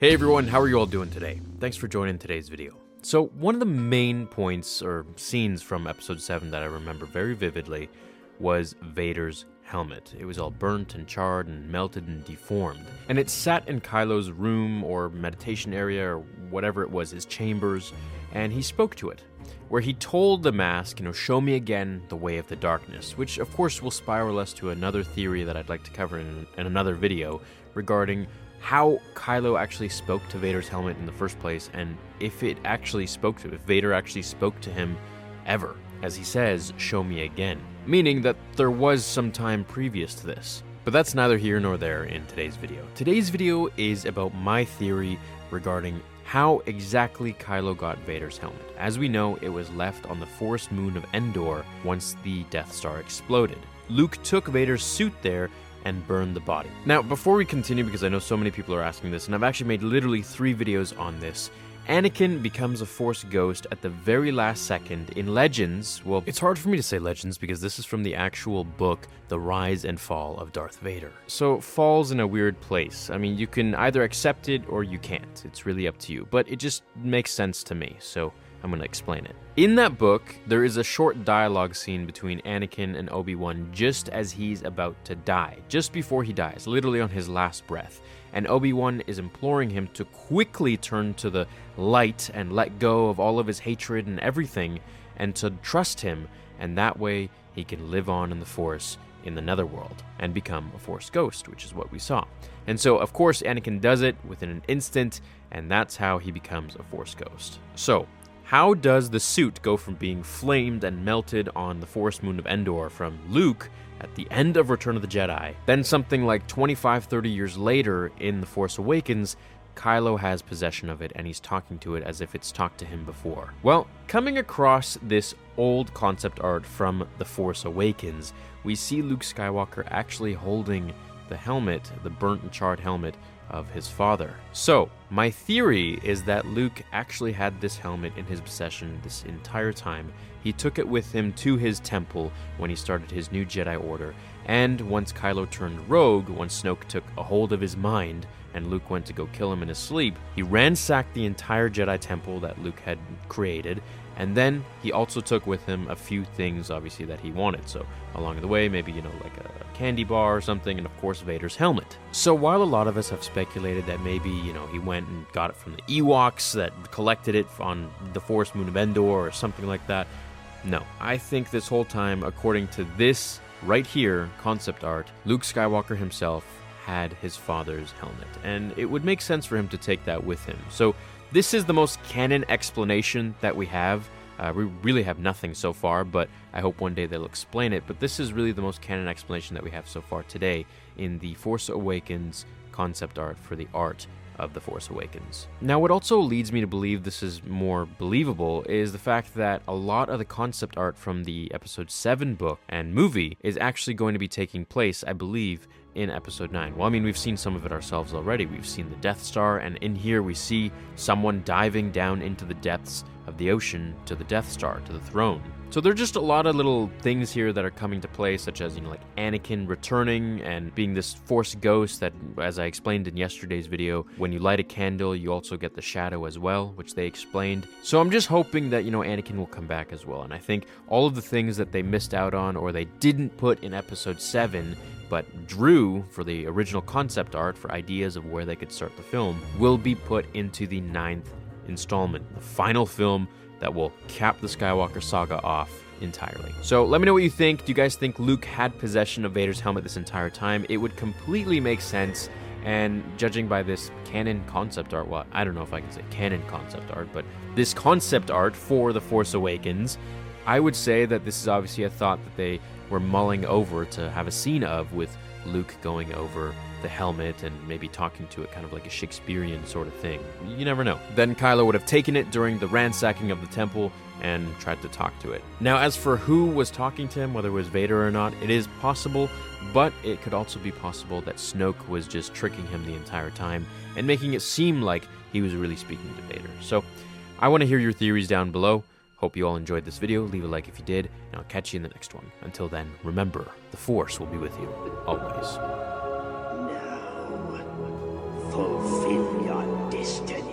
Hey everyone, how are you all doing today? Thanks for joining today's video. So, one of the main points or scenes from episode 7 that I remember very vividly was Vader's helmet. It was all burnt and charred and melted and deformed. And it sat in Kylo's room or meditation area or whatever it was, his chambers, and he spoke to it. Where he told the mask, you know, show me again the way of the darkness, which of course will spiral us to another theory that I'd like to cover in, in another video regarding how Kylo actually spoke to Vader's helmet in the first place, and if it actually spoke to, if Vader actually spoke to him ever. As he says, show me again. Meaning that there was some time previous to this. But that's neither here nor there in today's video. Today's video is about my theory regarding how exactly Kylo got Vader's helmet. As we know, it was left on the forest moon of Endor once the Death Star exploded. Luke took Vader's suit there and burned the body. Now, before we continue, because I know so many people are asking this, and I've actually made literally three videos on this, Anakin becomes a Force ghost at the very last second in Legends. Well, it's hard for me to say Legends because this is from the actual book, The Rise and Fall of Darth Vader. So, falls in a weird place. I mean, you can either accept it or you can't. It's really up to you. But it just makes sense to me, so I'm going to explain it. In that book, there is a short dialogue scene between Anakin and Obi Wan just as he's about to die, just before he dies, literally on his last breath. And Obi Wan is imploring him to quickly turn to the light and let go of all of his hatred and everything, and to trust him, and that way he can live on in the Force in the netherworld and become a Force ghost, which is what we saw. And so, of course, Anakin does it within an instant, and that's how he becomes a Force ghost. So, how does the suit go from being flamed and melted on the forest moon of Endor from Luke at the end of Return of the Jedi, then something like 25 30 years later in The Force Awakens, Kylo has possession of it and he's talking to it as if it's talked to him before. Well, coming across this old concept art from The Force Awakens, we see Luke Skywalker actually holding the helmet, the burnt and charred helmet of his father. So, my theory is that Luke actually had this helmet in his possession this entire time. He took it with him to his temple when he started his new Jedi Order, and once Kylo turned rogue, once Snoke took a hold of his mind and Luke went to go kill him in his sleep, he ransacked the entire Jedi Temple that Luke had created and then he also took with him a few things, obviously, that he wanted. So along the way, maybe, you know, like a candy bar or something, and of course, Vader's helmet. So while a lot of us have speculated that maybe, you know, he went and got it from the Ewoks that collected it on the Forest Moon of Endor or something like that, no. I think this whole time, according to this right here concept art, Luke Skywalker himself had his father's helmet, and it would make sense for him to take that with him. So this is the most canon explanation that we have. Uh, we really have nothing so far, but I hope one day they'll explain it. But this is really the most canon explanation that we have so far today in the Force Awakens concept art for the art of The Force Awakens. Now, what also leads me to believe this is more believable is the fact that a lot of the concept art from the Episode 7 book and movie is actually going to be taking place, I believe, in episode 9. Well, I mean, we've seen some of it ourselves already. We've seen the Death Star, and in here we see someone diving down into the depths of the ocean to the Death Star, to the throne. So there are just a lot of little things here that are coming to play, such as, you know, like Anakin returning and being this Force ghost that, as I explained in yesterday's video, when you light a candle, you also get the shadow as well, which they explained. So I'm just hoping that, you know, Anakin will come back as well. And I think all of the things that they missed out on or they didn't put in episode 7 but drew for the original concept art for ideas of where they could start the film will be put into the ninth installment, the final film that will cap the Skywalker saga off entirely. So let me know what you think. Do you guys think Luke had possession of Vader's helmet this entire time? It would completely make sense. And judging by this canon concept art, well, I don't know if I can say canon concept art, but this concept art for The Force Awakens, I would say that this is obviously a thought that they were mulling over to have a scene of with Luke going over the helmet and maybe talking to it kind of like a Shakespearean sort of thing. You never know. Then Kylo would have taken it during the ransacking of the temple and tried to talk to it. Now, as for who was talking to him, whether it was Vader or not, it is possible, but it could also be possible that Snoke was just tricking him the entire time and making it seem like he was really speaking to Vader. So, I want to hear your theories down below. Hope you all enjoyed this video. Leave a like if you did, and I'll catch you in the next one. Until then, remember, the Force will be with you, always. Fulfill your destiny.